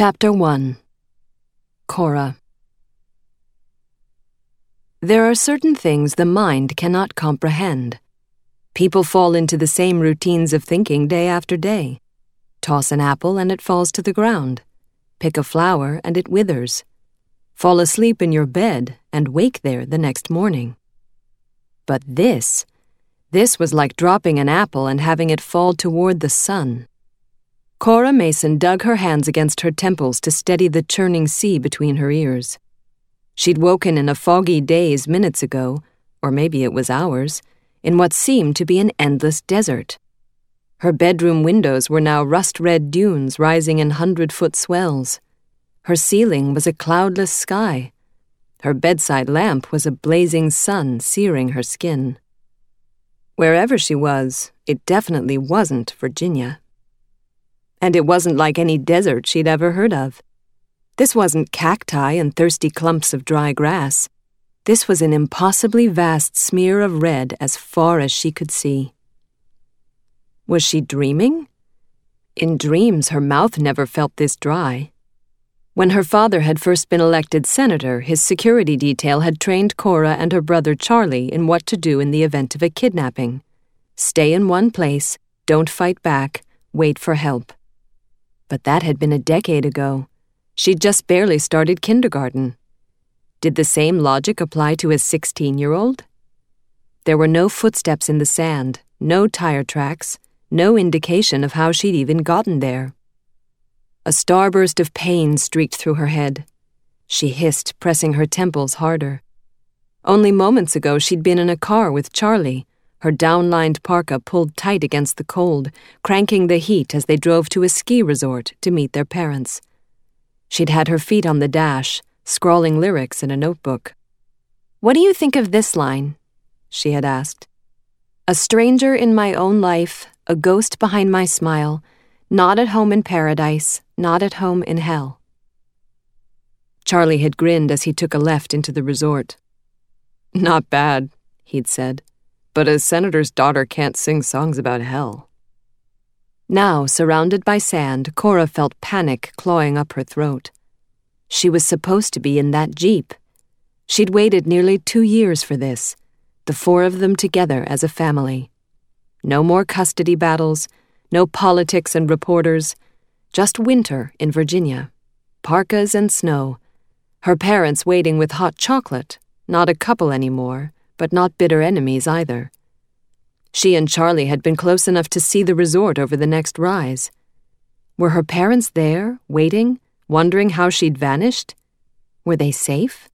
Chapter 1 Cora There are certain things the mind cannot comprehend. People fall into the same routines of thinking day after day. Toss an apple and it falls to the ground. Pick a flower and it withers. Fall asleep in your bed and wake there the next morning. But this, this was like dropping an apple and having it fall toward the sun. Cora Mason dug her hands against her temples to steady the churning sea between her ears. She'd woken in a foggy daze minutes ago, or maybe it was hours, in what seemed to be an endless desert. Her bedroom windows were now rust red dunes rising in hundred foot swells. Her ceiling was a cloudless sky. Her bedside lamp was a blazing sun searing her skin. Wherever she was, it definitely wasn't Virginia and it wasn't like any desert she'd ever heard of. This wasn't cacti and thirsty clumps of dry grass. This was an impossibly vast smear of red as far as she could see. Was she dreaming? In dreams, her mouth never felt this dry. When her father had first been elected senator, his security detail had trained Cora and her brother Charlie in what to do in the event of a kidnapping. Stay in one place, don't fight back, wait for help. But that had been a decade ago. She'd just barely started kindergarten. Did the same logic apply to a 16 year old? There were no footsteps in the sand, no tire tracks, no indication of how she'd even gotten there. A starburst of pain streaked through her head. She hissed, pressing her temples harder. Only moments ago, she'd been in a car with Charlie, her downlined parka pulled tight against the cold, cranking the heat as they drove to a ski resort to meet their parents. She'd had her feet on the dash, scrawling lyrics in a notebook. What do you think of this line? she had asked. A stranger in my own life, a ghost behind my smile, not at home in paradise, not at home in hell. Charlie had grinned as he took a left into the resort. Not bad, he'd said but a senator's daughter can't sing songs about hell. Now, surrounded by sand, Cora felt panic clawing up her throat. She was supposed to be in that jeep. She'd waited nearly two years for this, the four of them together as a family. No more custody battles, no politics and reporters, just winter in Virginia, parkas and snow, her parents waiting with hot chocolate, not a couple anymore but not bitter enemies either. She and Charlie had been close enough to see the resort over the next rise. Were her parents there, waiting, wondering how she'd vanished? Were they safe?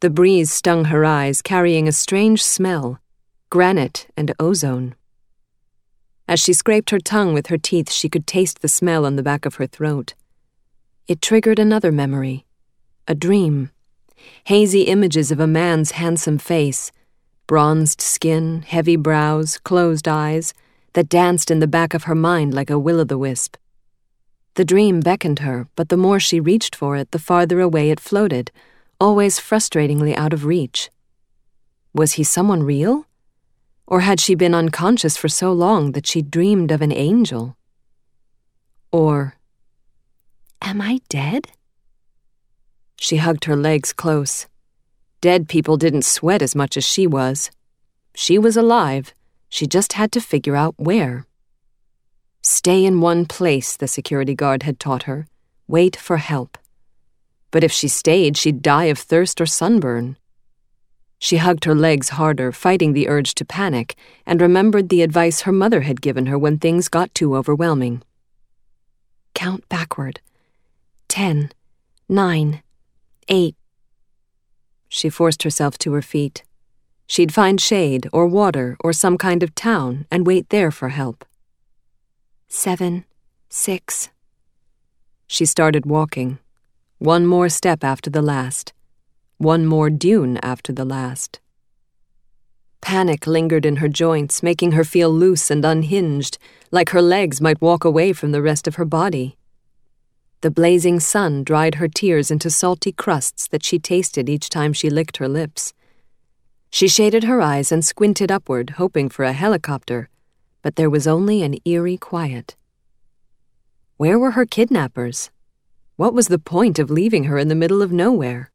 The breeze stung her eyes, carrying a strange smell granite and ozone. As she scraped her tongue with her teeth, she could taste the smell on the back of her throat. It triggered another memory a dream hazy images of a man's handsome face, bronzed skin, heavy brows, closed eyes, that danced in the back of her mind like a will o' the wisp. The dream beckoned her, but the more she reached for it, the farther away it floated, always frustratingly out of reach. Was he someone real? Or had she been unconscious for so long that she dreamed of an angel? Or, am I dead? She hugged her legs close. Dead people didn't sweat as much as she was. She was alive. She just had to figure out where. Stay in one place, the security guard had taught her. Wait for help. But if she stayed, she'd die of thirst or sunburn. She hugged her legs harder, fighting the urge to panic, and remembered the advice her mother had given her when things got too overwhelming. Count backward. Ten, nine, Eight. She forced herself to her feet. She'd find shade or water or some kind of town and wait there for help. Seven, six. She started walking. One more step after the last. One more dune after the last. Panic lingered in her joints, making her feel loose and unhinged, like her legs might walk away from the rest of her body. The blazing sun dried her tears into salty crusts that she tasted each time she licked her lips. She shaded her eyes and squinted upward, hoping for a helicopter, but there was only an eerie quiet. Where were her kidnappers? What was the point of leaving her in the middle of nowhere?